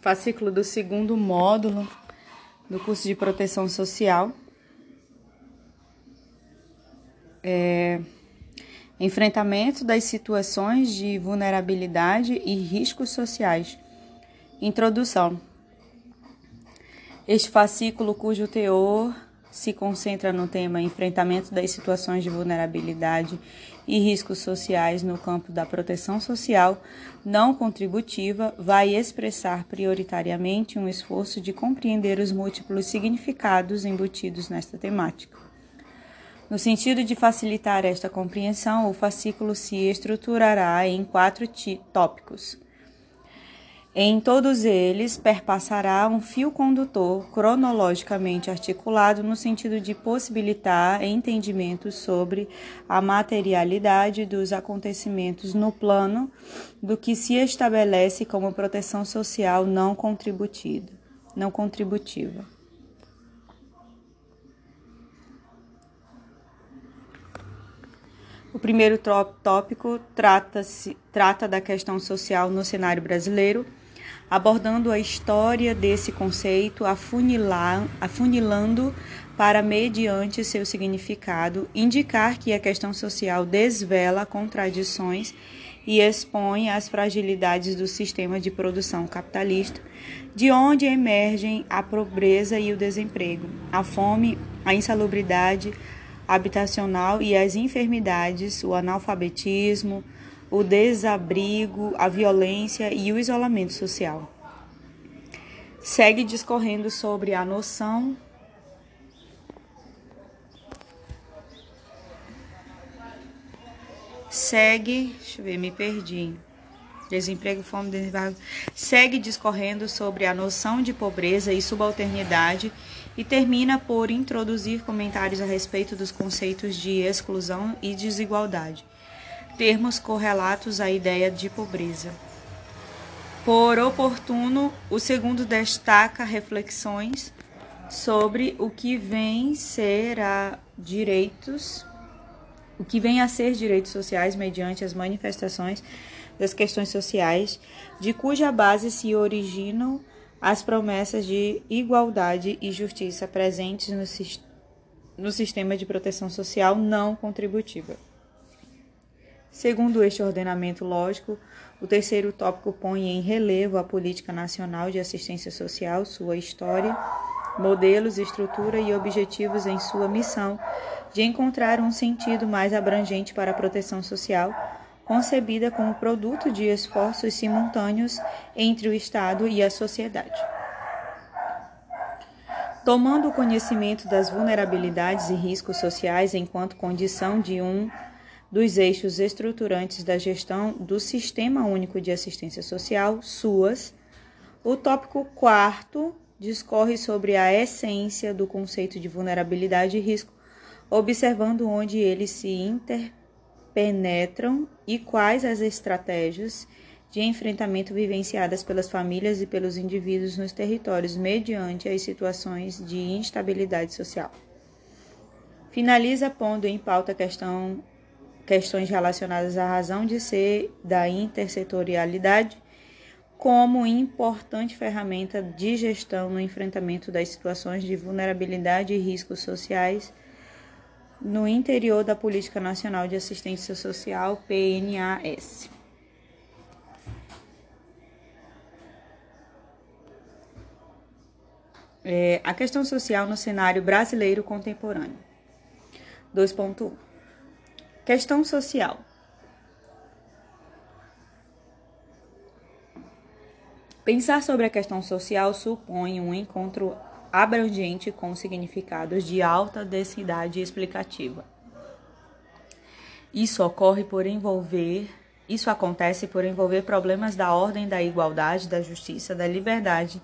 fascículo do segundo módulo do curso de proteção social. É, enfrentamento das situações de vulnerabilidade e riscos sociais. Introdução. Este fascículo, cujo teor se concentra no tema enfrentamento das situações de vulnerabilidade e riscos sociais no campo da proteção social não contributiva, vai expressar prioritariamente um esforço de compreender os múltiplos significados embutidos nesta temática. No sentido de facilitar esta compreensão, o fascículo se estruturará em quatro tópicos em todos eles perpassará um fio condutor cronologicamente articulado no sentido de possibilitar entendimentos sobre a materialidade dos acontecimentos no plano do que se estabelece como proteção social não contributiva. Não contributiva. O primeiro tópico trata, trata da questão social no cenário brasileiro abordando a história desse conceito, afunilar, afunilando para, mediante seu significado, indicar que a questão social desvela contradições e expõe as fragilidades do sistema de produção capitalista, de onde emergem a pobreza e o desemprego, a fome, a insalubridade habitacional e as enfermidades, o analfabetismo, o desabrigo, a violência e o isolamento social. Segue discorrendo sobre a noção segue, deixa eu ver, me perdi. Desemprego, fome, desemprego. Segue discorrendo sobre a noção de pobreza e subalternidade e termina por introduzir comentários a respeito dos conceitos de exclusão e desigualdade termos correlatos à ideia de pobreza. Por oportuno, o segundo destaca reflexões sobre o que vem ser a direitos, o que vem a ser direitos sociais mediante as manifestações das questões sociais, de cuja base se originam as promessas de igualdade e justiça presentes no, no sistema de proteção social não contributiva. Segundo este ordenamento lógico, o terceiro tópico põe em relevo a política nacional de assistência social, sua história, modelos, estrutura e objetivos em sua missão de encontrar um sentido mais abrangente para a proteção social, concebida como produto de esforços simultâneos entre o Estado e a sociedade. Tomando o conhecimento das vulnerabilidades e riscos sociais enquanto condição de um dos eixos estruturantes da gestão do Sistema Único de Assistência Social, SUAS, o tópico quarto discorre sobre a essência do conceito de vulnerabilidade e risco, observando onde eles se interpenetram e quais as estratégias de enfrentamento vivenciadas pelas famílias e pelos indivíduos nos territórios mediante as situações de instabilidade social. Finaliza pondo em pauta a questão questões relacionadas à razão de ser da intersetorialidade como importante ferramenta de gestão no enfrentamento das situações de vulnerabilidade e riscos sociais no interior da Política Nacional de Assistência Social, PNAS. É, a questão social no cenário brasileiro contemporâneo. 2.1 Questão social. Pensar sobre a questão social supõe um encontro abrangente com significados de alta densidade explicativa. Isso ocorre por envolver, isso acontece por envolver problemas da ordem da igualdade, da justiça, da liberdade,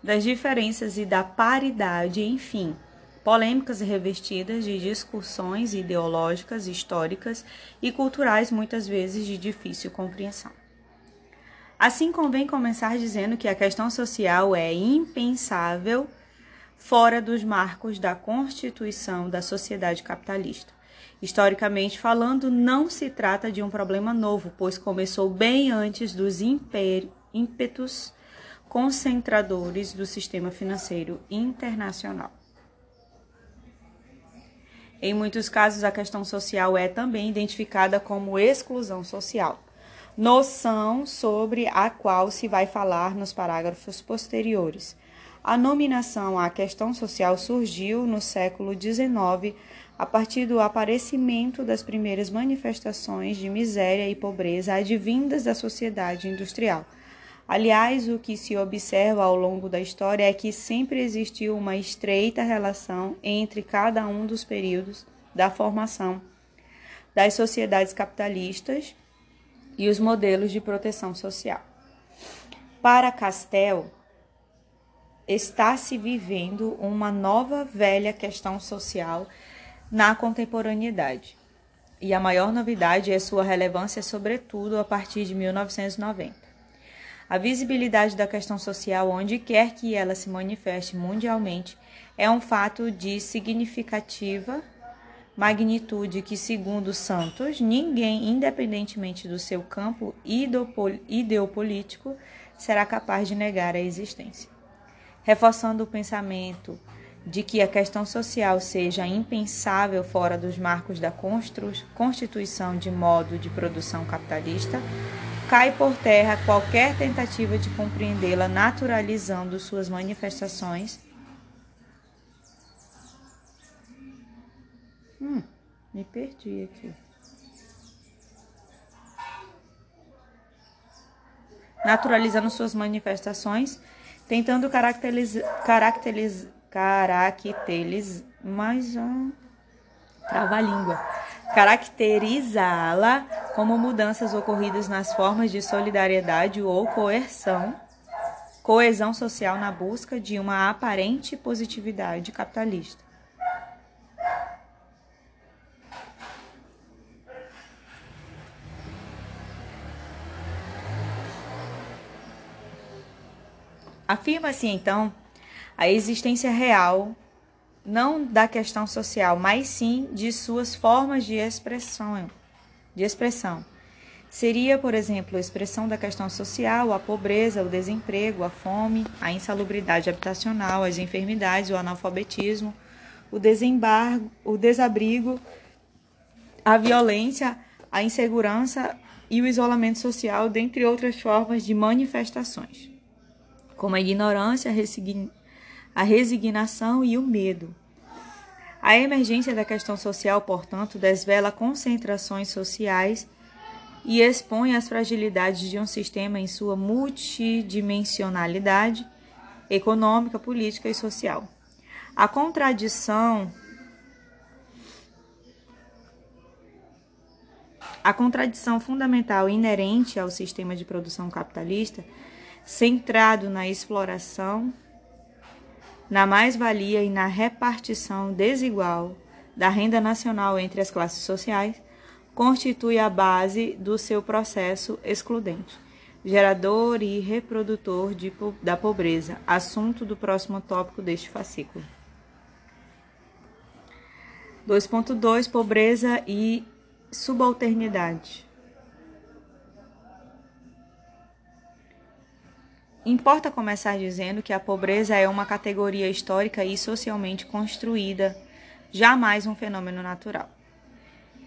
das diferenças e da paridade, enfim, polêmicas revestidas de discussões ideológicas, históricas e culturais, muitas vezes de difícil compreensão. Assim, convém começar dizendo que a questão social é impensável fora dos marcos da constituição da sociedade capitalista. Historicamente falando, não se trata de um problema novo, pois começou bem antes dos ímpetos concentradores do sistema financeiro internacional. Em muitos casos, a questão social é também identificada como exclusão social, noção sobre a qual se vai falar nos parágrafos posteriores. A nominação à questão social surgiu no século XIX a partir do aparecimento das primeiras manifestações de miséria e pobreza advindas da sociedade industrial. Aliás, o que se observa ao longo da história é que sempre existiu uma estreita relação entre cada um dos períodos da formação das sociedades capitalistas e os modelos de proteção social. Para Castel, está se vivendo uma nova velha questão social na contemporaneidade. E a maior novidade é sua relevância, sobretudo a partir de 1990. A visibilidade da questão social, onde quer que ela se manifeste mundialmente, é um fato de significativa magnitude que, segundo Santos, ninguém, independentemente do seu campo ideopolítico, será capaz de negar a existência. Reforçando o pensamento de que a questão social seja impensável fora dos marcos da constituição de modo de produção capitalista, cai por terra qualquer tentativa de compreendê-la naturalizando suas manifestações. Hum, me perdi aqui. Naturalizando suas manifestações tentando caracterizar, caracterizar, caracterizar, mais um trava-língua, caracterizá-la como mudanças ocorridas nas formas de solidariedade ou coerção, coesão social na busca de uma aparente positividade capitalista. Afirma-se então a existência real não da questão social, mas sim de suas formas de expressão. De expressão. Seria, por exemplo, a expressão da questão social, a pobreza, o desemprego, a fome, a insalubridade habitacional, as enfermidades, o analfabetismo, o desembargo, o desabrigo, a violência, a insegurança e o isolamento social, dentre outras formas de manifestações como a ignorância, a resignação e o medo. A emergência da questão social, portanto, desvela concentrações sociais e expõe as fragilidades de um sistema em sua multidimensionalidade econômica, política e social. A contradição A contradição fundamental inerente ao sistema de produção capitalista centrado na exploração, na mais-valia e na repartição desigual da renda nacional entre as classes sociais, constitui a base do seu processo excludente, gerador e reprodutor de, da pobreza, assunto do próximo tópico deste fascículo. 2.2 Pobreza e subalternidade. Importa começar dizendo que a pobreza é uma categoria histórica e socialmente construída, jamais um fenômeno natural.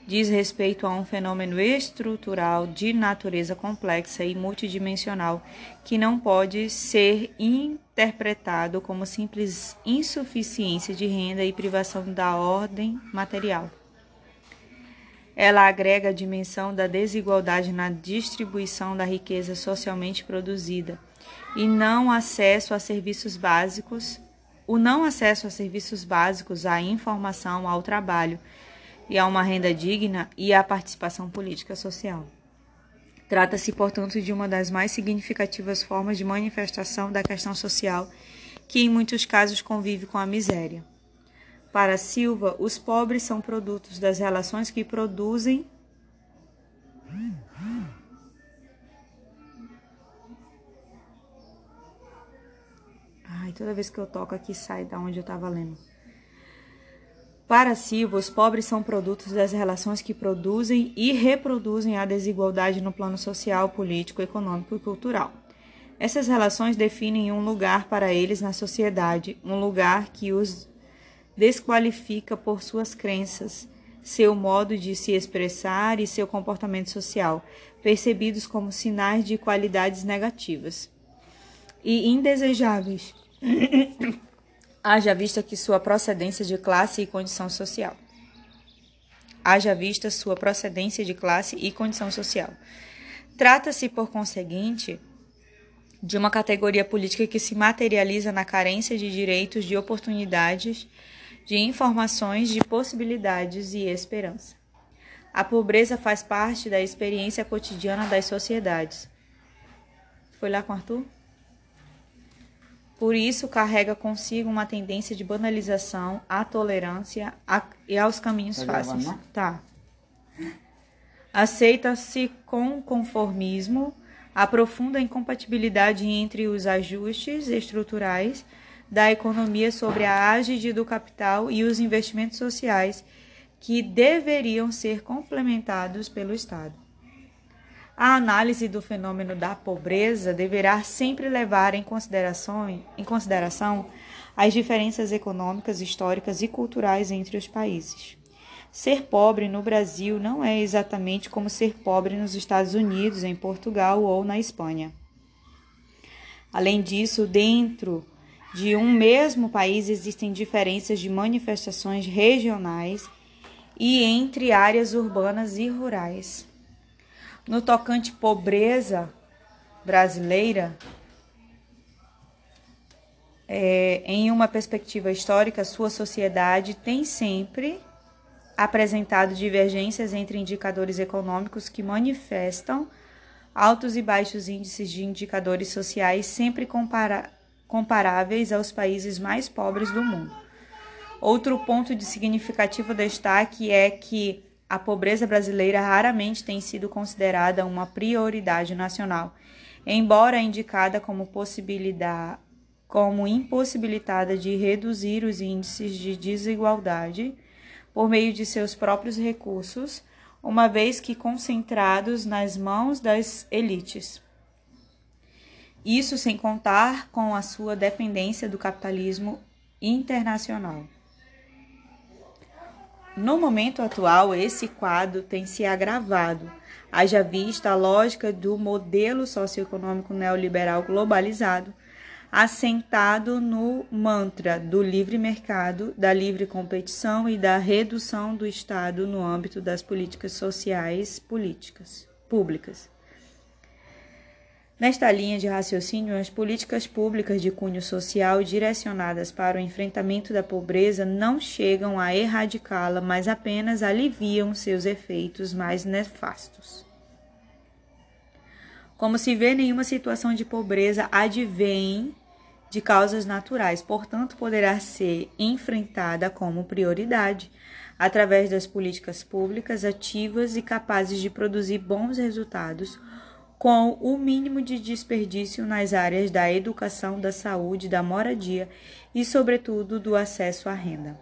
Diz respeito a um fenômeno estrutural de natureza complexa e multidimensional que não pode ser interpretado como simples insuficiência de renda e privação da ordem material. Ela agrega a dimensão da desigualdade na distribuição da riqueza socialmente produzida e não acesso a serviços básicos, o não acesso a serviços básicos, à informação, ao trabalho e a uma renda digna e à participação política social. Trata-se, portanto, de uma das mais significativas formas de manifestação da questão social que, em muitos casos, convive com a miséria. Para Silva, os pobres são produtos das relações que produzem Ai, toda vez que eu toco aqui sai da onde eu estava lendo. Para Silva, os pobres são produtos das relações que produzem e reproduzem a desigualdade no plano social, político, econômico e cultural. Essas relações definem um lugar para eles na sociedade, um lugar que os desqualifica por suas crenças, seu modo de se expressar e seu comportamento social, percebidos como sinais de qualidades negativas e indesejáveis, haja vista que sua procedência de classe e condição social. Haja vista sua procedência de classe e condição social. Trata-se, por conseguinte, de uma categoria política que se materializa na carência de direitos, de oportunidades, de informações, de possibilidades e esperança. A pobreza faz parte da experiência cotidiana das sociedades. Foi lá com Arthur? Por isso, carrega consigo uma tendência de banalização, à tolerância e aos caminhos tá fáceis. Gravando, tá. Aceita-se com conformismo a profunda incompatibilidade entre os ajustes estruturais da economia sobre a ágide do capital e os investimentos sociais que deveriam ser complementados pelo Estado. A análise do fenômeno da pobreza deverá sempre levar em consideração, em consideração as diferenças econômicas, históricas e culturais entre os países. Ser pobre no Brasil não é exatamente como ser pobre nos Estados Unidos, em Portugal ou na Espanha. Além disso, dentro de um mesmo país existem diferenças de manifestações regionais e entre áreas urbanas e rurais. No tocante pobreza brasileira, é, em uma perspectiva histórica, sua sociedade tem sempre apresentado divergências entre indicadores econômicos que manifestam altos e baixos índices de indicadores sociais sempre compara comparáveis aos países mais pobres do mundo. Outro ponto de significativo destaque é que a pobreza brasileira raramente tem sido considerada uma prioridade nacional, embora indicada como possibilidade como impossibilitada de reduzir os índices de desigualdade por meio de seus próprios recursos, uma vez que concentrados nas mãos das elites. Isso sem contar com a sua dependência do capitalismo internacional. No momento atual, esse quadro tem se agravado, haja vista a lógica do modelo socioeconômico neoliberal globalizado, assentado no mantra do livre mercado, da livre competição e da redução do Estado no âmbito das políticas sociais políticas públicas. Nesta linha de raciocínio, as políticas públicas de cunho social direcionadas para o enfrentamento da pobreza não chegam a erradicá-la, mas apenas aliviam seus efeitos mais nefastos. Como se vê, nenhuma situação de pobreza advém de causas naturais, portanto, poderá ser enfrentada como prioridade através das políticas públicas ativas e capazes de produzir bons resultados com o mínimo de desperdício nas áreas da educação, da saúde, da moradia e, sobretudo, do acesso à renda.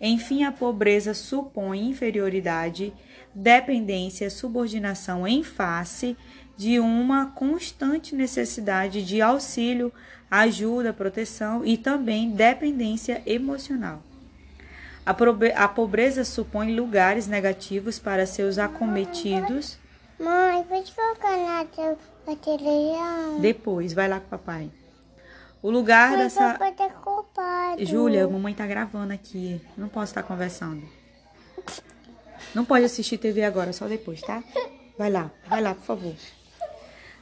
Enfim, a pobreza supõe inferioridade, dependência, subordinação em face de uma constante necessidade de auxílio, ajuda, proteção e também dependência emocional. A pobreza supõe lugares negativos para seus acometidos Mãe, pode colocar na televisão? Depois, vai lá com o papai. O lugar Mas dessa. Papai tá culpado. Júlia, a mamãe tá gravando aqui. Não posso estar conversando. Não pode assistir TV agora, só depois, tá? Vai lá, vai lá, por favor.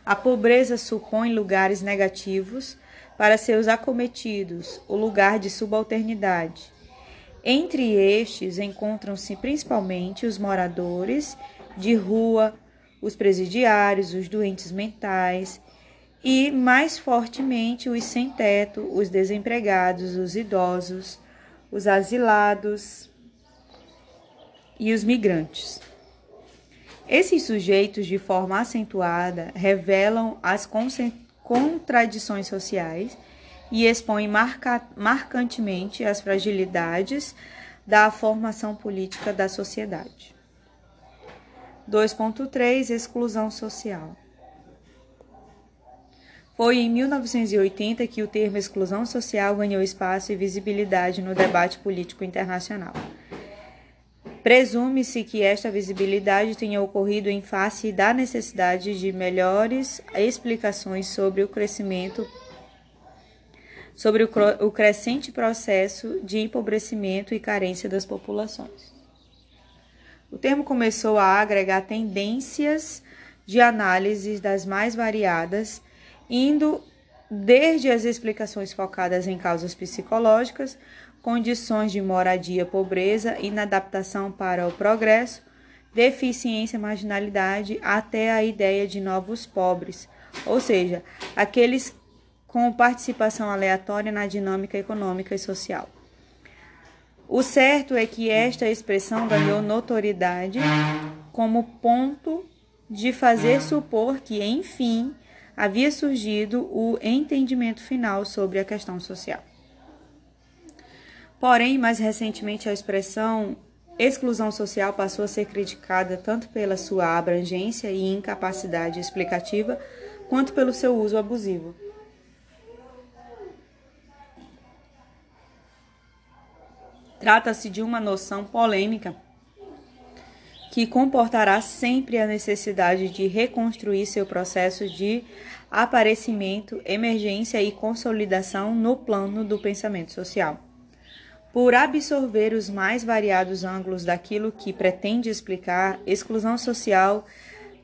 A pobreza supõe lugares negativos para seus acometidos, o lugar de subalternidade. Entre estes encontram-se principalmente os moradores de rua, os presidiários, os doentes mentais e, mais fortemente, os sem-teto, os desempregados, os idosos, os asilados e os migrantes. Esses sujeitos, de forma acentuada, revelam as contradições sociais e expõem marca marcantemente as fragilidades da formação política da sociedade. 2.3 Exclusão social. Foi em 1980 que o termo exclusão social ganhou espaço e visibilidade no debate político internacional. Presume-se que esta visibilidade tenha ocorrido em face da necessidade de melhores explicações sobre o crescimento sobre o, crescente processo de empobrecimento e carência das populações. O termo começou a agregar tendências de análises das mais variadas, indo desde as explicações focadas em causas psicológicas, condições de moradia, pobreza, inadaptação para o progresso, deficiência, marginalidade, até a ideia de novos pobres, ou seja, aqueles com participação aleatória na dinâmica econômica e social. O certo é que esta expressão ganhou notoriedade como ponto de fazer supor que, enfim, havia surgido o entendimento final sobre a questão social. Porém, mais recentemente, a expressão exclusão social passou a ser criticada tanto pela sua abrangência e incapacidade explicativa, quanto pelo seu uso abusivo. Trata-se de uma noção polêmica que comportará sempre a necessidade de reconstruir seu processo de aparecimento, emergência e consolidação no plano do pensamento social. Por absorver os mais variados ângulos daquilo que pretende explicar, exclusão social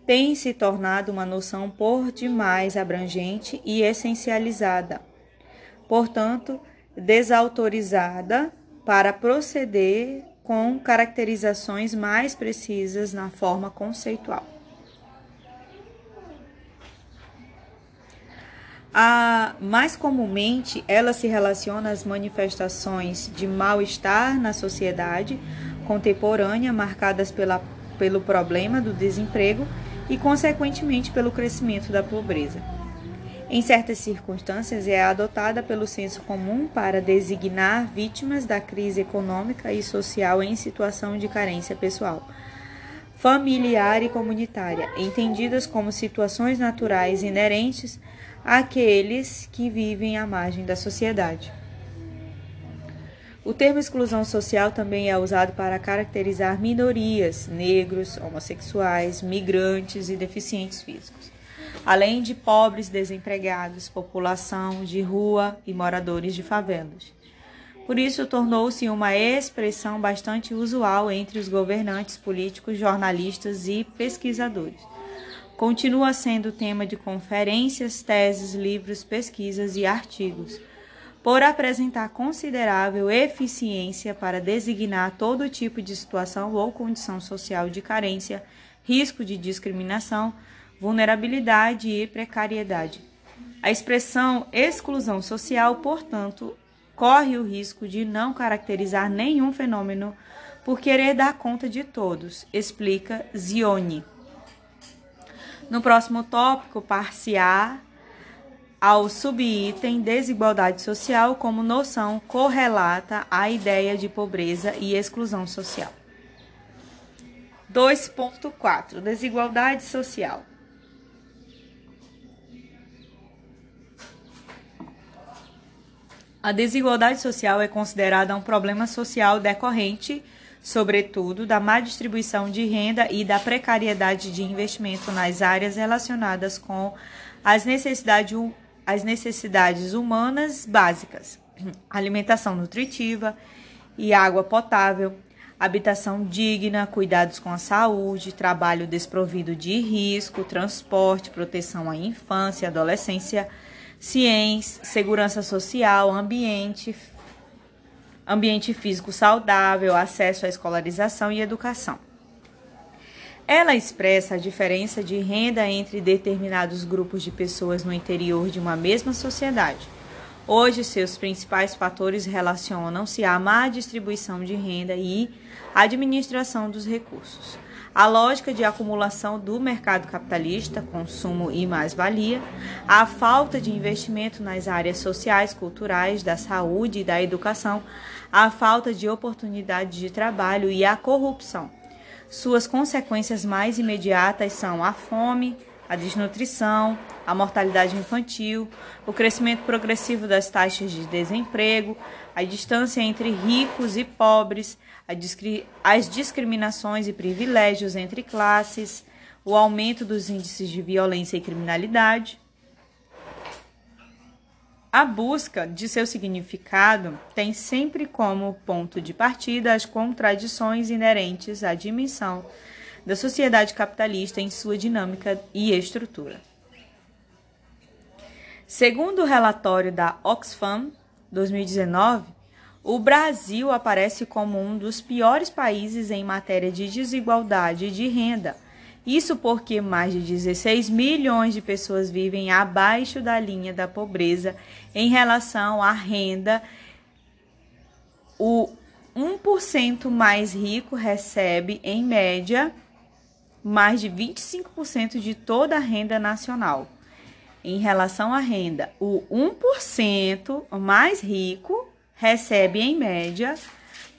tem se tornado uma noção por demais abrangente e essencializada, portanto, desautorizada para proceder com caracterizações mais precisas na forma conceitual. A, mais comumente, ela se relaciona às manifestações de mal-estar na sociedade contemporânea, marcadas pela, pelo problema do desemprego e, consequentemente, pelo crescimento da pobreza. Em certas circunstâncias, é adotada pelo senso comum para designar vítimas da crise econômica e social em situação de carência pessoal, familiar e comunitária, entendidas como situações naturais inerentes àqueles que vivem à margem da sociedade. O termo exclusão social também é usado para caracterizar minorias, negros, homossexuais, migrantes e deficientes físicos, além de pobres, desempregados, população de rua e moradores de favelas. Por isso, tornou-se uma expressão bastante usual entre os governantes políticos, jornalistas e pesquisadores continua sendo tema de conferências, teses, livros, pesquisas e artigos, por apresentar considerável eficiência para designar todo tipo de situação ou condição social de carência, risco de discriminação, vulnerabilidade e precariedade. A expressão exclusão social, portanto, corre o risco de não caracterizar nenhum fenômeno por querer dar conta de todos, explica Zioni. No próximo tópico, parciar ao subitem desigualdade social como noção correlata à ideia de pobreza e exclusão social. 2.4 Desigualdade social. A desigualdade social é considerada um problema social decorrente sobretudo da má distribuição de renda e da precariedade de investimento nas áreas relacionadas com as necessidades, as necessidades humanas básicas, alimentação nutritiva e água potável, habitação digna, cuidados com a saúde, trabalho desprovido de risco, transporte, proteção à infância e adolescência, ciência, segurança social, ambiente, ambiente físico saudável, acesso à escolarização e educação. Ela expressa a diferença de renda entre determinados grupos de pessoas no interior de uma mesma sociedade. Hoje, seus principais fatores relacionam-se à má distribuição de renda e administração dos recursos a lógica de acumulação do mercado capitalista, consumo e mais-valia, a falta de investimento nas áreas sociais, culturais, da saúde e da educação, a falta de oportunidade de trabalho e a corrupção. Suas consequências mais imediatas são a fome, a desnutrição, a mortalidade infantil, o crescimento progressivo das taxas de desemprego, a distância entre ricos e pobres, as discriminações e privilégios entre classes, o aumento dos índices de violência e criminalidade. A busca de seu significado tem sempre como ponto de partida as contradições inerentes à dimensão da sociedade capitalista em sua dinâmica e estrutura. Segundo o relatório da Oxfam 2019, o Brasil aparece como um dos piores países em matéria de desigualdade de renda. Isso porque mais de 16 milhões de pessoas vivem abaixo da linha da pobreza em relação à renda. O 1% mais rico recebe, em média, mais de 25% de toda a renda nacional. Em relação à renda, o 1% mais rico recebe, em média,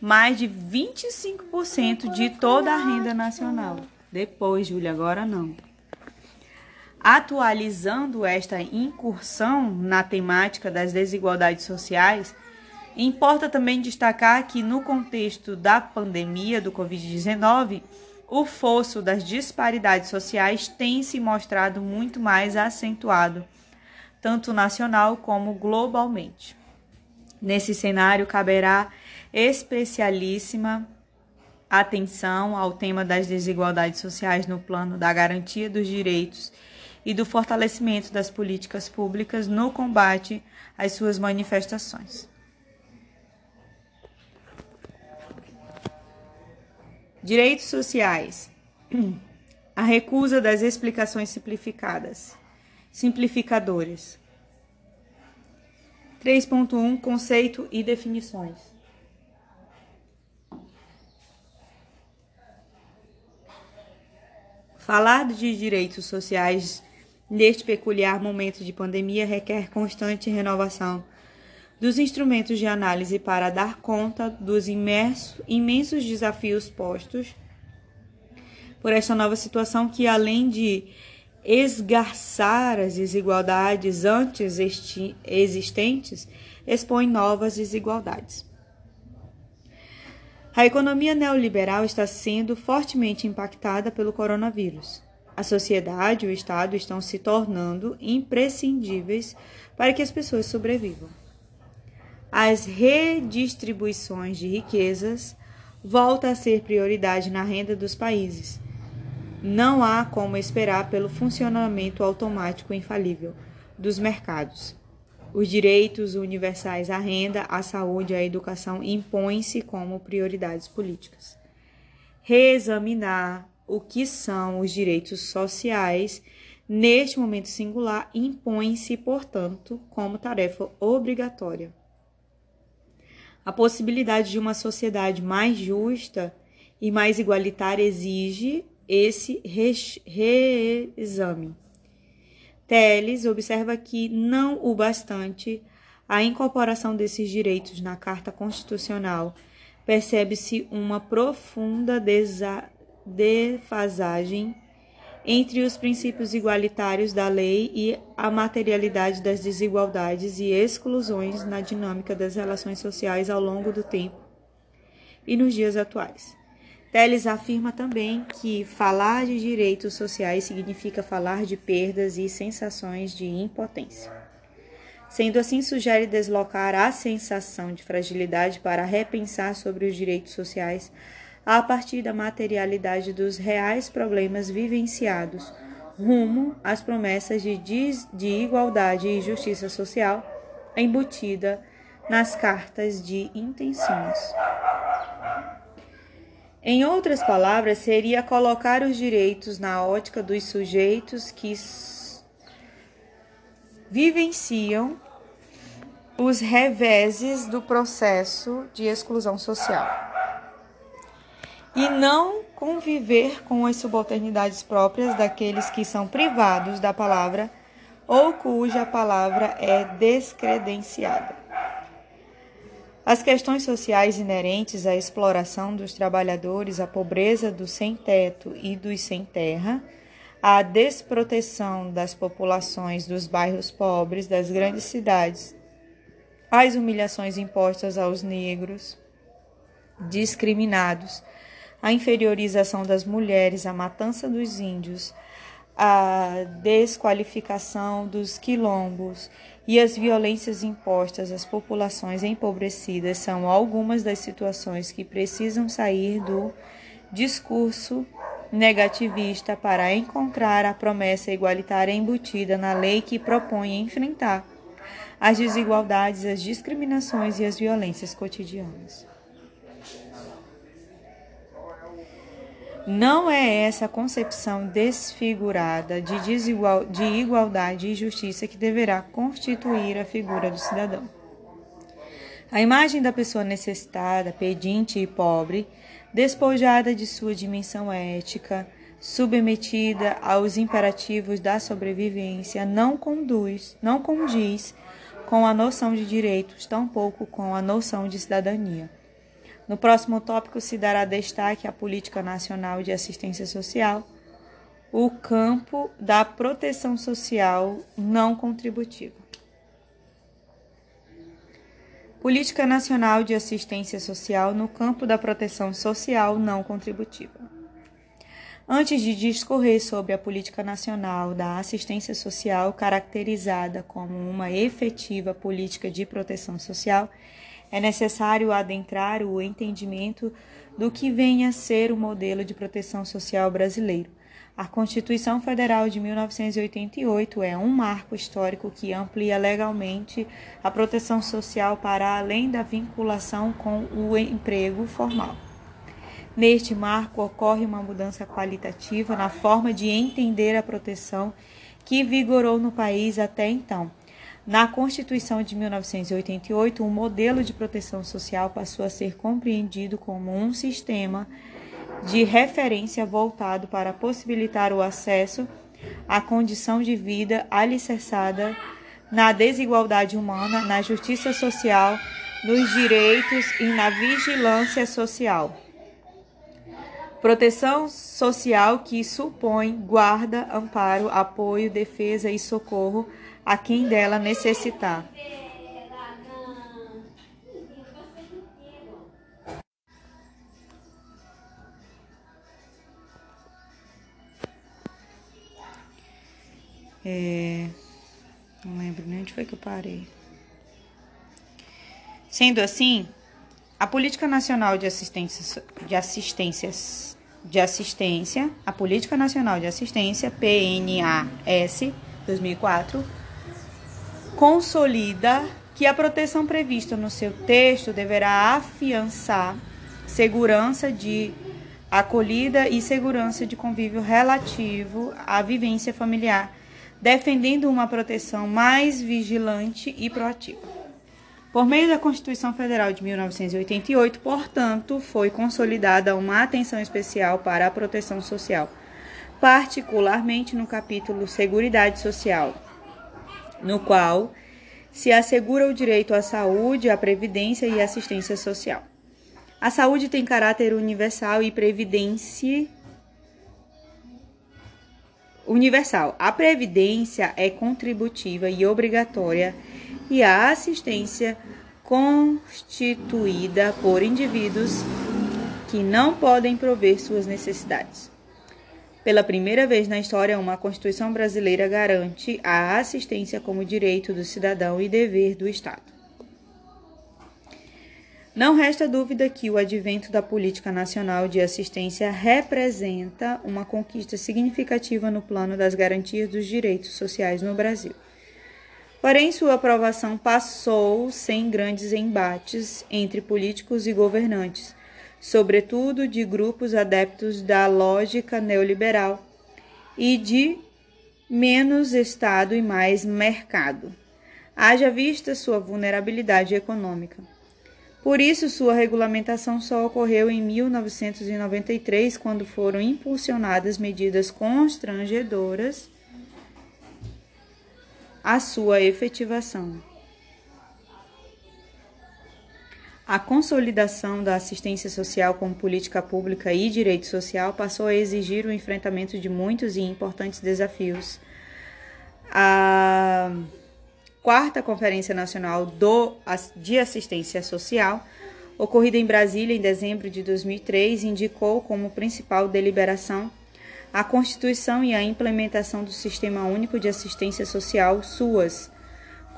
mais de 25% de toda a renda nacional. Depois, Júlia, agora não. Atualizando esta incursão na temática das desigualdades sociais, importa também destacar que, no contexto da pandemia do Covid-19, o fosso das disparidades sociais tem se mostrado muito mais acentuado, tanto nacional como globalmente. Nesse cenário, caberá especialíssima atenção ao tema das desigualdades sociais no plano da garantia dos direitos e do fortalecimento das políticas públicas no combate às suas manifestações. Direitos sociais. A recusa das explicações simplificadas. Simplificadoras. 3.1 Conceito e definições. Falar de direitos sociais neste peculiar momento de pandemia requer constante renovação dos instrumentos de análise para dar conta dos imerso, imensos desafios postos por esta nova situação que, além de esgarçar as desigualdades antes existentes, expõe novas desigualdades. A economia neoliberal está sendo fortemente impactada pelo coronavírus. A sociedade e o Estado estão se tornando imprescindíveis para que as pessoas sobrevivam as redistribuições de riquezas volta a ser prioridade na renda dos países. Não há como esperar pelo funcionamento automático infalível dos mercados. Os direitos universais à renda, à saúde e à educação impõem-se como prioridades políticas. Reexaminar o que são os direitos sociais neste momento singular impõe-se, portanto, como tarefa obrigatória. A possibilidade de uma sociedade mais justa e mais igualitária exige esse reexame. Teles observa que não o bastante a incorporação desses direitos na Carta Constitucional percebe-se uma profunda defasagem entre os princípios igualitários da lei e a materialidade das desigualdades e exclusões na dinâmica das relações sociais ao longo do tempo e nos dias atuais. Teles afirma também que falar de direitos sociais significa falar de perdas e sensações de impotência. Sendo assim, sugere deslocar a sensação de fragilidade para repensar sobre os direitos sociais a partir da materialidade dos reais problemas vivenciados, rumo às promessas de, de igualdade e justiça social embutida nas cartas de intenções. Em outras palavras, seria colocar os direitos na ótica dos sujeitos que vivenciam os reveses do processo de exclusão social e não conviver com as subalternidades próprias daqueles que são privados da palavra ou cuja palavra é descredenciada. As questões sociais inerentes à exploração dos trabalhadores, à pobreza dos sem-teto e dos sem-terra, a desproteção das populações dos bairros pobres das grandes cidades, as humilhações impostas aos negros discriminados, a inferiorização das mulheres, a matança dos índios, a desqualificação dos quilombos e as violências impostas às populações empobrecidas são algumas das situações que precisam sair do discurso negativista para encontrar a promessa igualitária embutida na lei que propõe enfrentar as desigualdades, as discriminações e as violências cotidianas. Não é essa concepção desfigurada de, desigual, de igualdade e justiça que deverá constituir a figura do cidadão. A imagem da pessoa necessitada, pedinte e pobre, despojada de sua dimensão ética, submetida aos imperativos da sobrevivência, não conduz, não condiz com a noção de direitos, tampouco com a noção de cidadania. No próximo tópico se dará destaque à Política Nacional de Assistência Social, o campo da proteção social não contributiva. Política Nacional de Assistência Social no campo da proteção social não contributiva. Antes de discorrer sobre a política nacional da assistência social, caracterizada como uma efetiva política de proteção social, é necessário adentrar o entendimento do que vem a ser o modelo de proteção social brasileiro. A Constituição Federal de 1988 é um marco histórico que amplia legalmente a proteção social para além da vinculação com o emprego formal. Neste marco ocorre uma mudança qualitativa na forma de entender a proteção que vigorou no país até então na Constituição de 1988, o um modelo de proteção social passou a ser compreendido como um sistema de referência voltado para possibilitar o acesso à condição de vida alicerçada na desigualdade humana, na justiça social, nos direitos e na vigilância social. Proteção social que supõe guarda, amparo, apoio, defesa e socorro a quem dela necessitar. É, não lembro nem onde foi que eu parei. Sendo assim, a Política Nacional de Assistência, de Assistências de Assistência, a Política Nacional de Assistência, PNAS 2004, consolida que a proteção prevista no seu texto deverá afiançar segurança de acolhida e segurança de convívio relativo à vivência familiar, defendendo uma proteção mais vigilante e proativa. Por meio da Constituição Federal de 1988, portanto, foi consolidada uma atenção especial para a proteção social, particularmente no capítulo Seguridade Social no qual se assegura o direito à saúde, à previdência e assistência social. A saúde tem caráter universal e previdência universal. A previdência é contributiva e obrigatória e a assistência constituída por indivíduos que não podem prover suas necessidades. Pela primeira vez na história, uma Constituição brasileira garante a assistência como direito do cidadão e dever do Estado. Não resta dúvida que o advento da Política Nacional de Assistência representa uma conquista significativa no plano das garantias dos direitos sociais no Brasil. Porém, sua aprovação passou sem grandes embates entre políticos e governantes sobretudo de grupos adeptos da lógica neoliberal e de menos Estado e mais mercado. Haja vista sua vulnerabilidade econômica. Por isso, sua regulamentação só ocorreu em 1993, quando foram impulsionadas medidas constrangedoras à sua efetivação. A consolidação da assistência social como política pública e direito social passou a exigir o enfrentamento de muitos e importantes desafios. A quarta Conferência Nacional do, de Assistência Social, ocorrida em Brasília em dezembro de 2003, indicou como principal deliberação a constituição e a implementação do Sistema Único de Assistência Social, SUAS,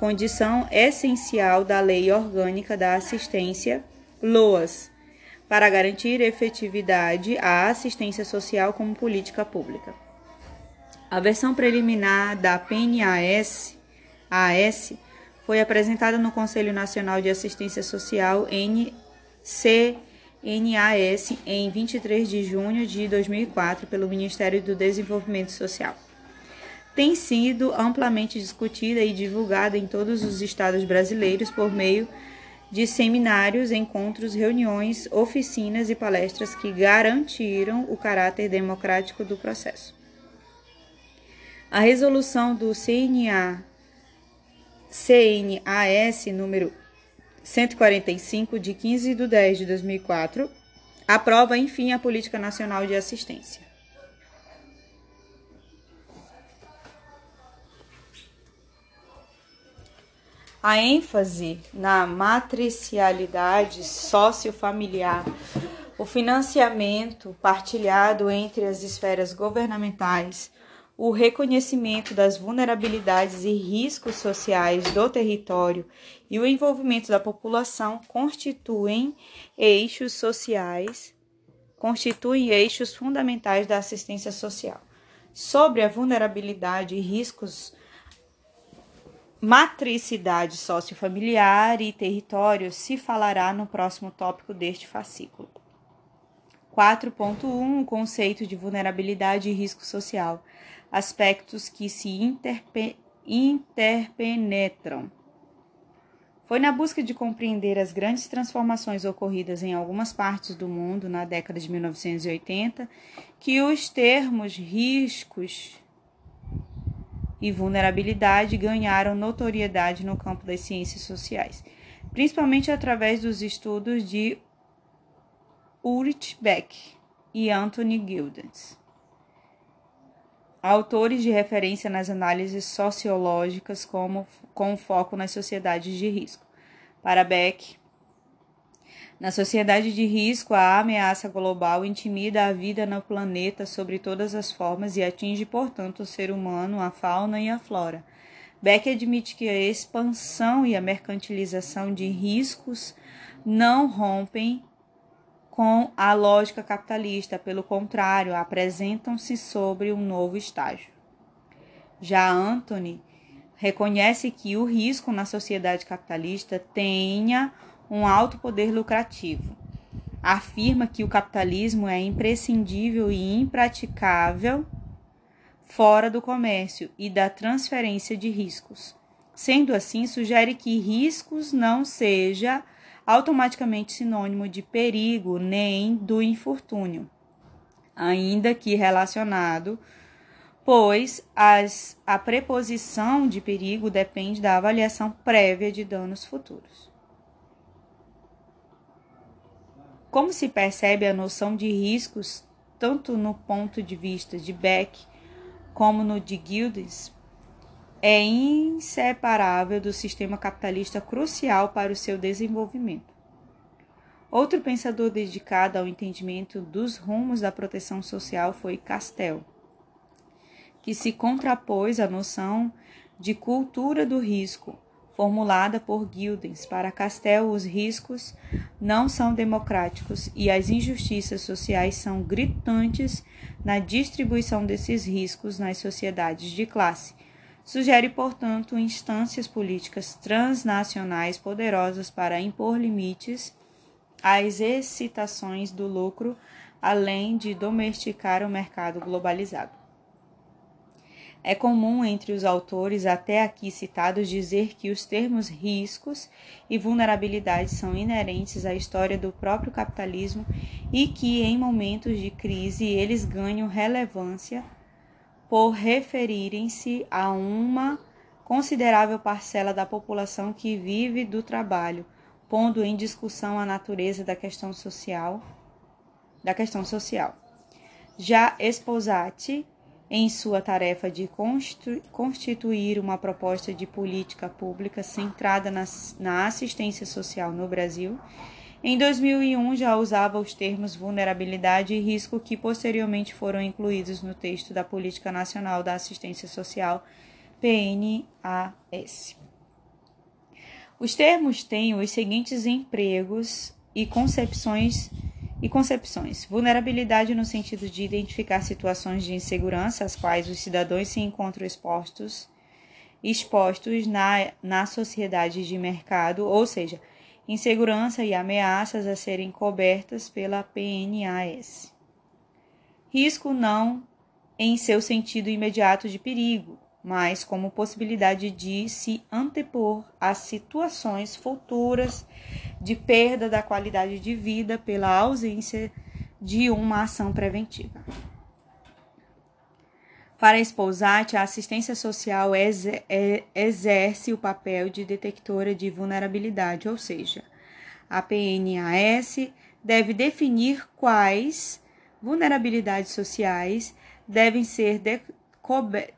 condição essencial da Lei Orgânica da Assistência, LOAS, para garantir efetividade à assistência social como política pública. A versão preliminar da PNAS AS foi apresentada no Conselho Nacional de Assistência Social NCNAS em 23 de junho de 2004 pelo Ministério do Desenvolvimento Social tem sido amplamente discutida e divulgada em todos os estados brasileiros por meio de seminários, encontros, reuniões, oficinas e palestras que garantiram o caráter democrático do processo. A resolução do CNA, CNAS número 145 de 15 de 10 de 2004 aprova, enfim, a Política Nacional de Assistência. A ênfase na matricialidade sociofamiliar, o financiamento partilhado entre as esferas governamentais, o reconhecimento das vulnerabilidades e riscos sociais do território e o envolvimento da população constituem eixos sociais, constituem eixos fundamentais da assistência social. Sobre a vulnerabilidade e riscos matricidade sociofamiliar e território se falará no próximo tópico deste fascículo. 4.1 O conceito de vulnerabilidade e risco social. Aspectos que se interpe interpenetram. Foi na busca de compreender as grandes transformações ocorridas em algumas partes do mundo na década de 1980 que os termos riscos e vulnerabilidade ganharam notoriedade no campo das ciências sociais, principalmente através dos estudos de Ulrich Beck e Anthony Giddens, autores de referência nas análises sociológicas como, com foco nas sociedades de risco. Para Beck, na sociedade de risco, a ameaça global intimida a vida no planeta sobre todas as formas e atinge, portanto, o ser humano, a fauna e a flora. Beck admite que a expansão e a mercantilização de riscos não rompem com a lógica capitalista, pelo contrário, apresentam-se sobre um novo estágio. Já Anthony reconhece que o risco na sociedade capitalista tenha um alto poder lucrativo. Afirma que o capitalismo é imprescindível e impraticável fora do comércio e da transferência de riscos. Sendo assim, sugere que riscos não seja automaticamente sinônimo de perigo nem do infortúnio, ainda que relacionado, pois as, a preposição de perigo depende da avaliação prévia de danos futuros. Como se percebe a noção de riscos, tanto no ponto de vista de Beck como no de Gildes, é inseparável do sistema capitalista crucial para o seu desenvolvimento. Outro pensador dedicado ao entendimento dos rumos da proteção social foi Castell, que se contrapôs à noção de cultura do risco, formulada por Gildens. Para Castell, os riscos não são democráticos e as injustiças sociais são gritantes na distribuição desses riscos nas sociedades de classe. Sugere, portanto, instâncias políticas transnacionais poderosas para impor limites às excitações do lucro, além de domesticar o mercado globalizado. É comum entre os autores até aqui citados dizer que os termos riscos e vulnerabilidade são inerentes à história do próprio capitalismo e que em momentos de crise eles ganham relevância por referirem-se a uma considerável parcela da população que vive do trabalho, pondo em discussão a natureza da questão social, da questão social. Já Esposati, em sua tarefa de constituir uma proposta de política pública centrada na, assistência social no Brasil, em 2001 já usava os termos vulnerabilidade e risco que posteriormente foram incluídos no texto da Política Nacional da Assistência Social, PNAS. Os termos têm os seguintes empregos e concepções e concepções. Vulnerabilidade no sentido de identificar situações de insegurança às quais os cidadãos se encontram expostos, expostos na, na sociedade de mercado, ou seja, insegurança e ameaças a serem cobertas pela PNAS. Risco não em seu sentido imediato de perigo, mas como possibilidade de se antepor a situações futuras de perda da qualidade de vida pela ausência de uma ação preventiva. Para Esposati, a assistência social é, exerce o papel de detectora de vulnerabilidade, ou seja, a PNAS deve definir quais vulnerabilidades sociais devem ser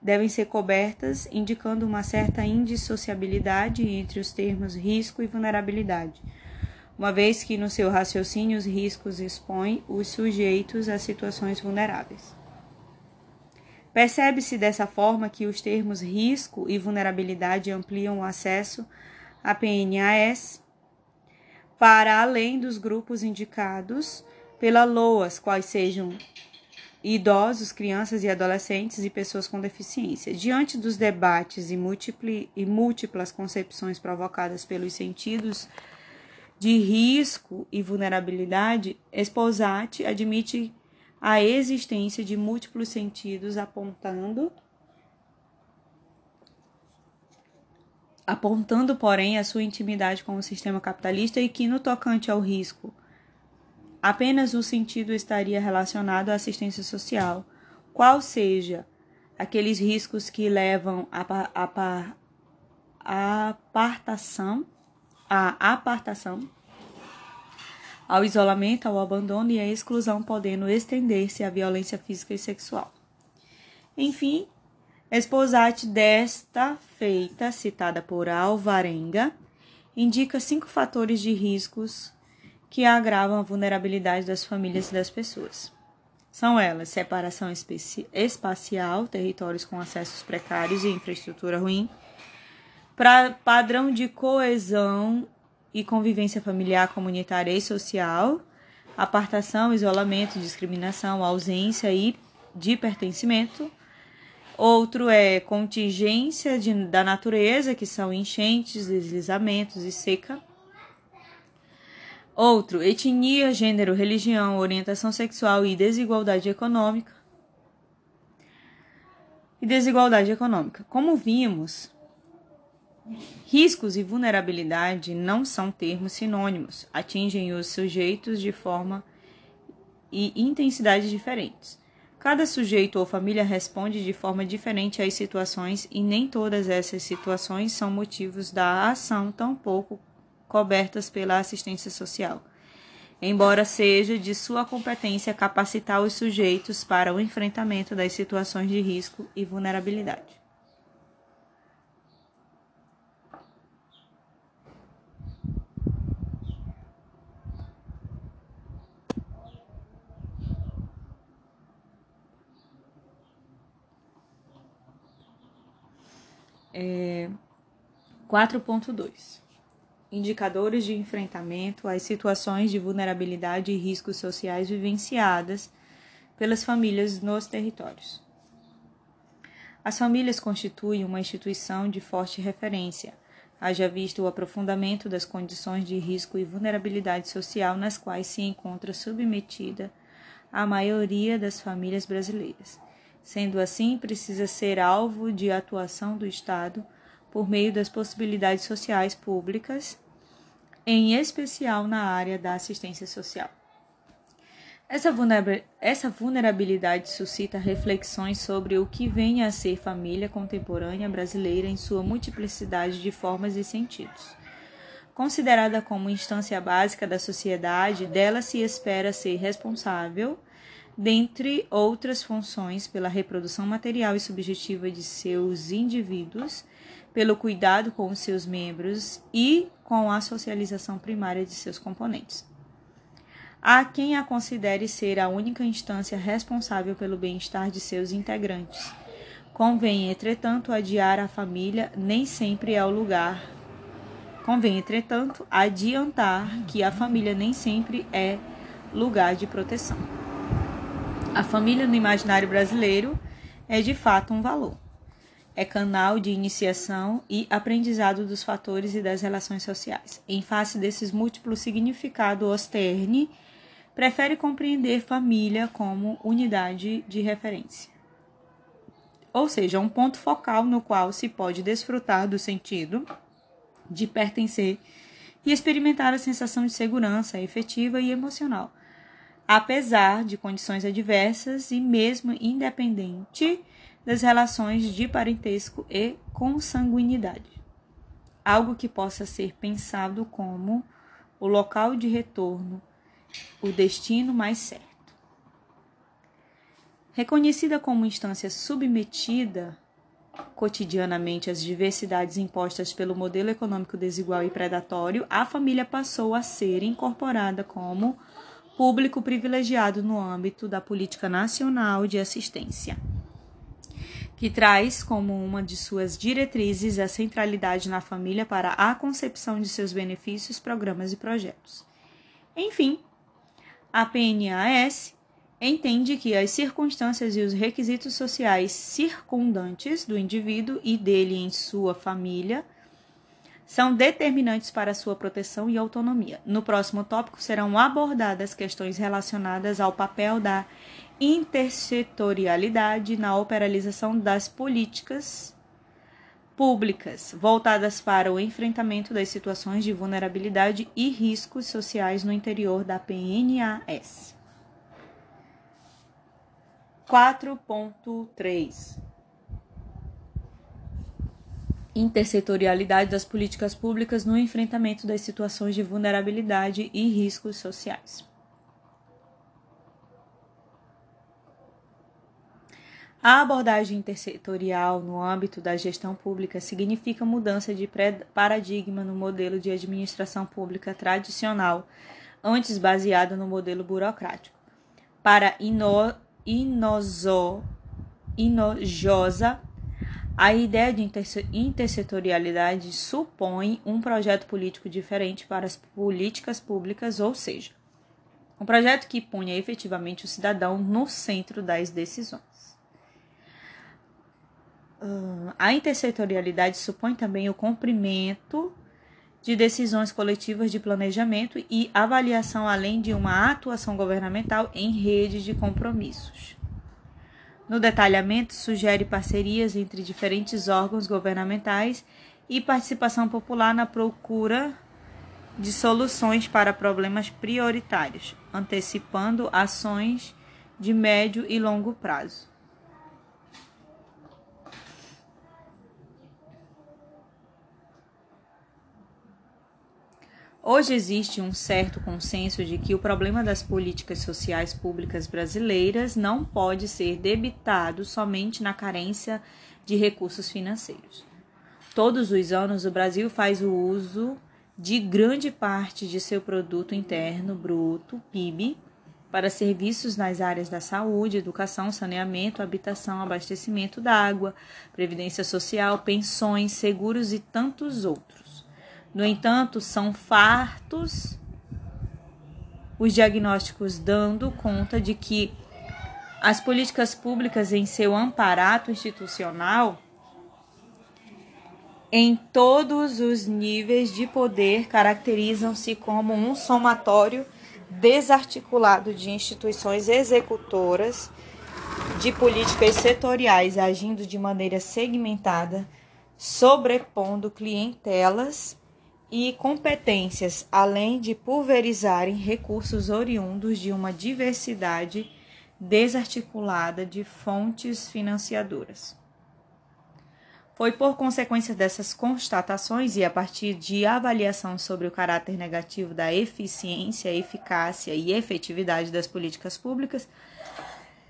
devem ser cobertas, indicando uma certa indissociabilidade entre os termos risco e vulnerabilidade, uma vez que no seu raciocínio os riscos expõem os sujeitos a situações vulneráveis. Percebe-se dessa forma que os termos risco e vulnerabilidade ampliam o acesso à PNAS para além dos grupos indicados pela LOAS, quais sejam idosos, crianças e adolescentes e pessoas com deficiência. Diante dos debates e, e múltiplas concepções provocadas pelos sentidos de risco e vulnerabilidade, Esposati admite a existência de múltiplos sentidos apontando apontando, porém, a sua intimidade com o sistema capitalista e que no tocante ao risco apenas o sentido estaria relacionado à assistência social, qual seja aqueles riscos que levam à apartação, à apartação, ao isolamento, ao abandono e à exclusão, podendo estender-se à violência física e sexual. Enfim, Esposate desta feita, citada por Alvarenga, indica cinco fatores de riscos que agravam a vulnerabilidade das famílias e das pessoas. São elas separação espacial, territórios com acessos precários e infraestrutura ruim, pra, padrão de coesão e convivência familiar, comunitária e social, apartação, isolamento, discriminação, ausência e de pertencimento. Outro é contingência de, da natureza, que são enchentes, deslizamentos e seca. Outro, etnia, gênero, religião, orientação sexual e desigualdade econômica. E desigualdade econômica. Como vimos, riscos e vulnerabilidade não são termos sinônimos, atingem os sujeitos de forma e intensidade diferentes. Cada sujeito ou família responde de forma diferente às situações e nem todas essas situações são motivos da ação, tampouco cobertas pela assistência social, embora seja de sua competência capacitar os sujeitos para o enfrentamento das situações de risco e vulnerabilidade. É, 4.2 indicadores de enfrentamento às situações de vulnerabilidade e riscos sociais vivenciadas pelas famílias nos territórios. As famílias constituem uma instituição de forte referência, haja visto o aprofundamento das condições de risco e vulnerabilidade social nas quais se encontra submetida a maioria das famílias brasileiras. Sendo assim, precisa ser alvo de atuação do Estado por meio das possibilidades sociais públicas em especial na área da assistência social. Essa vulnerabilidade suscita reflexões sobre o que vem a ser família contemporânea brasileira em sua multiplicidade de formas e sentidos. Considerada como instância básica da sociedade, dela se espera ser responsável, dentre outras funções, pela reprodução material e subjetiva de seus indivíduos, pelo cuidado com os seus membros e com a socialização primária de seus componentes. Há quem a considere ser a única instância responsável pelo bem-estar de seus integrantes. Convém, entretanto, adiar a família nem sempre é o lugar. Convém, entretanto, adiantar que a família nem sempre é lugar de proteção. A família no imaginário brasileiro é de fato um valor é canal de iniciação e aprendizado dos fatores e das relações sociais. Em face desses múltiplos significados, Osterne prefere compreender família como unidade de referência. Ou seja, um ponto focal no qual se pode desfrutar do sentido de pertencer e experimentar a sensação de segurança efetiva e emocional, apesar de condições adversas e mesmo independente das relações de parentesco e consanguinidade. Algo que possa ser pensado como o local de retorno, o destino mais certo. Reconhecida como instância submetida cotidianamente às diversidades impostas pelo modelo econômico desigual e predatório, a família passou a ser incorporada como público privilegiado no âmbito da política nacional de assistência que traz como uma de suas diretrizes a centralidade na família para a concepção de seus benefícios, programas e projetos. Enfim, a PNAS entende que as circunstâncias e os requisitos sociais circundantes do indivíduo e dele em sua família são determinantes para sua proteção e autonomia. No próximo tópico serão abordadas questões relacionadas ao papel da intersetorialidade na operalização das políticas públicas voltadas para o enfrentamento das situações de vulnerabilidade e riscos sociais no interior da PNAS. 4.3 Intersetorialidade das políticas públicas no enfrentamento das situações de vulnerabilidade e riscos sociais. A abordagem intersetorial no âmbito da gestão pública significa mudança de paradigma no modelo de administração pública tradicional, antes baseado no modelo burocrático. Para ino, inozo, inojosa, a ideia de intersetorialidade supõe um projeto político diferente para as políticas públicas, ou seja, um projeto que ponha efetivamente o cidadão no centro das decisões. A intersetorialidade supõe também o cumprimento de decisões coletivas de planejamento e avaliação, além de uma atuação governamental em rede de compromissos. No detalhamento, sugere parcerias entre diferentes órgãos governamentais e participação popular na procura de soluções para problemas prioritários, antecipando ações de médio e longo prazo. Hoje existe um certo consenso de que o problema das políticas sociais públicas brasileiras não pode ser debitado somente na carência de recursos financeiros. Todos os anos, o Brasil faz o uso de grande parte de seu produto interno bruto, PIB, para serviços nas áreas da saúde, educação, saneamento, habitação, abastecimento da água, previdência social, pensões, seguros e tantos outros. No entanto, são fartos os diagnósticos dando conta de que as políticas públicas em seu amparato institucional em todos os níveis de poder caracterizam-se como um somatório desarticulado de instituições executoras de políticas setoriais agindo de maneira segmentada, sobrepondo clientelas e competências, além de pulverizarem recursos oriundos de uma diversidade desarticulada de fontes financiadoras. Foi por consequência dessas constatações e a partir de avaliação sobre o caráter negativo da eficiência, eficácia e efetividade das políticas públicas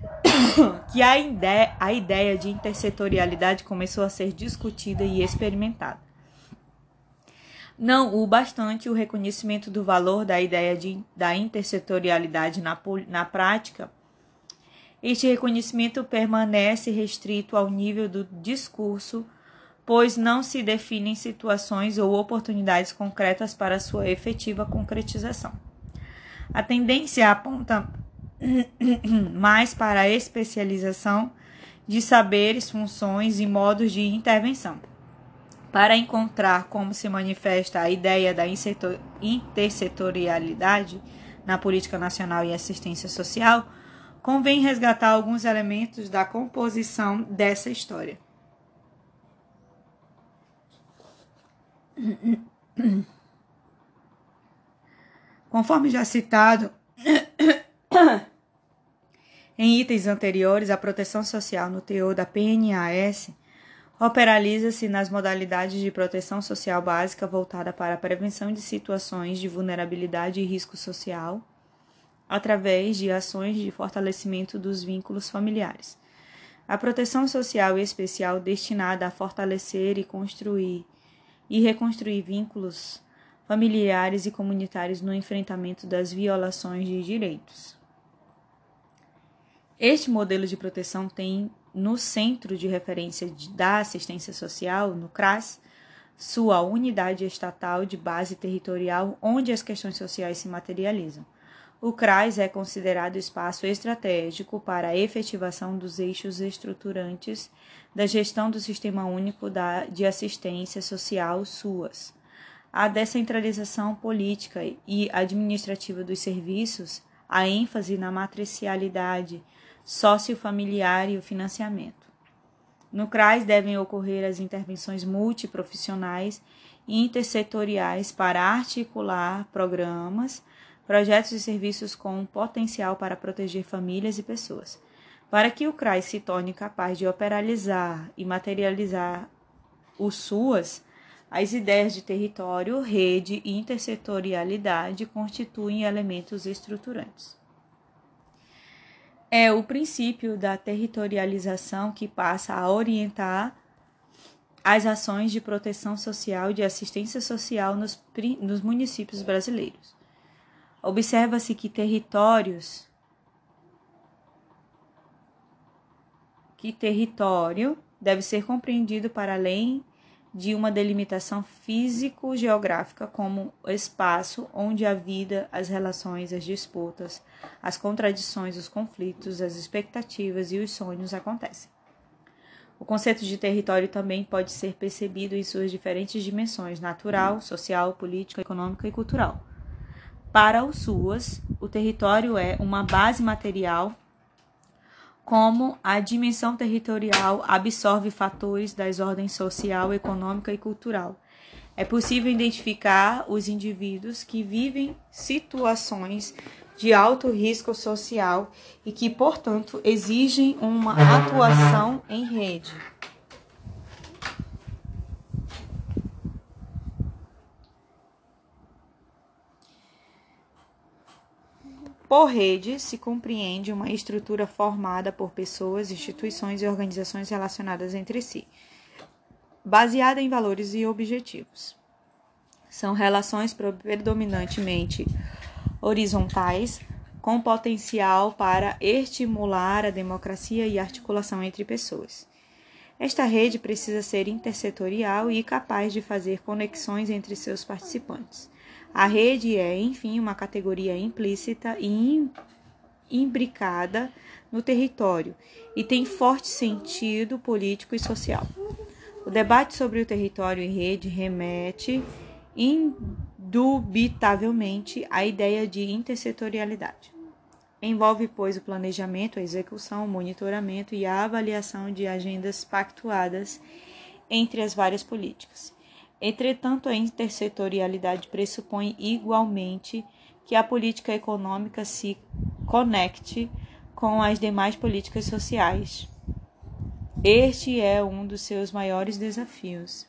que a ideia, a ideia de intersetorialidade começou a ser discutida e experimentada. Não o bastante o reconhecimento do valor da ideia de, da intersetorialidade na, na prática este reconhecimento permanece restrito ao nível do discurso pois não se definem situações ou oportunidades concretas para sua efetiva concretização. A tendência aponta mais para a especialização de saberes, funções e modos de intervenção. Para encontrar como se manifesta a ideia da intersetorialidade na política nacional e assistência social, convém resgatar alguns elementos da composição dessa história. Conforme já citado em itens anteriores, a proteção social no teor da PNAS operaliza-se nas modalidades de proteção social básica voltada para a prevenção de situações de vulnerabilidade e risco social, através de ações de fortalecimento dos vínculos familiares. A proteção social especial destinada a fortalecer e construir e reconstruir vínculos familiares e comunitários no enfrentamento das violações de direitos. Este modelo de proteção tem no Centro de Referência da Assistência Social, no CRAS, sua unidade estatal de base territorial onde as questões sociais se materializam. O CRAS é considerado espaço estratégico para a efetivação dos eixos estruturantes da gestão do Sistema Único de Assistência Social SUAS. A descentralização política e administrativa dos serviços, a ênfase na matricialidade sociofamiliar e o financiamento. No CRAS devem ocorrer as intervenções multiprofissionais e intersetoriais para articular programas projetos e serviços com potencial para proteger famílias e pessoas. Para que o CRAS se torne capaz de operalizar e materializar os SUAS, as ideias de território, rede e intersetorialidade constituem elementos estruturantes. É o princípio da territorialização que passa a orientar as ações de proteção social e de assistência social nos, nos municípios brasileiros. Observa-se que territórios que território deve ser compreendido para além de uma delimitação físico-geográfica como espaço onde a vida, as relações, as disputas, as contradições, os conflitos, as expectativas e os sonhos acontecem. O conceito de território também pode ser percebido em suas diferentes dimensões: natural, social, política, econômica e cultural. Para os SUAS, o território é uma base material, como a dimensão territorial absorve fatores das ordens social, econômica e cultural. É possível identificar os indivíduos que vivem situações de alto risco social e que, portanto, exigem uma atuação em rede. Por rede se compreende uma estrutura formada por pessoas, instituições e organizações relacionadas entre si, baseada em valores e objetivos. São relações predominantemente horizontais, com potencial para estimular a democracia e articulação entre pessoas. Esta rede precisa ser intersetorial e capaz de fazer conexões entre seus participantes a rede é, enfim, uma categoria implícita e imbricada no território e tem forte sentido político e social. O debate sobre o território e rede remete indubitavelmente à ideia de intersetorialidade. Envolve, pois, o planejamento, a execução, o monitoramento e a avaliação de agendas pactuadas entre as várias políticas. Entretanto, a intersetorialidade pressupõe igualmente que a política econômica se conecte com as demais políticas sociais Este é um dos seus maiores desafios.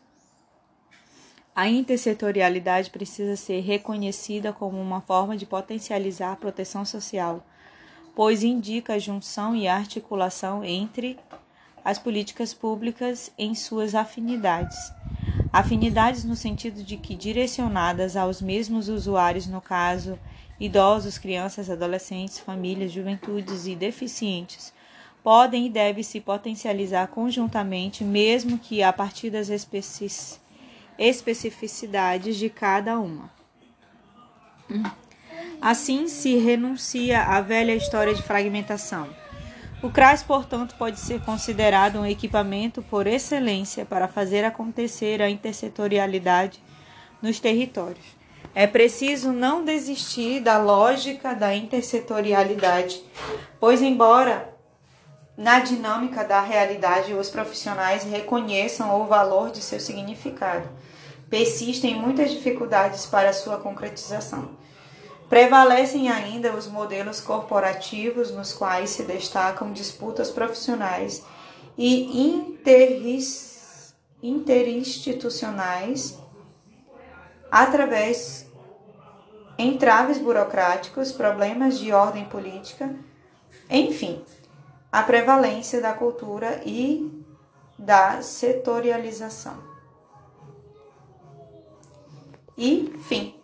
A intersetorialidade precisa ser reconhecida como uma forma de potencializar a proteção social, pois indica a junção e articulação entre as políticas públicas em suas afinidades. Afinidades no sentido de que direcionadas aos mesmos usuários, no caso, idosos, crianças, adolescentes, famílias, juventudes e deficientes, podem e devem se potencializar conjuntamente, mesmo que a partir das especificidades de cada uma. Assim se renuncia à velha história de fragmentação. O CRAS, portanto, pode ser considerado um equipamento por excelência para fazer acontecer a intersetorialidade nos territórios. É preciso não desistir da lógica da intersetorialidade, pois, embora na dinâmica da realidade os profissionais reconheçam o valor de seu significado, persistem muitas dificuldades para sua concretização. Prevalecem ainda os modelos corporativos nos quais se destacam disputas profissionais e interinstitucionais através entraves burocráticos, problemas de ordem política, enfim, a prevalência da cultura e da setorialização. E fim.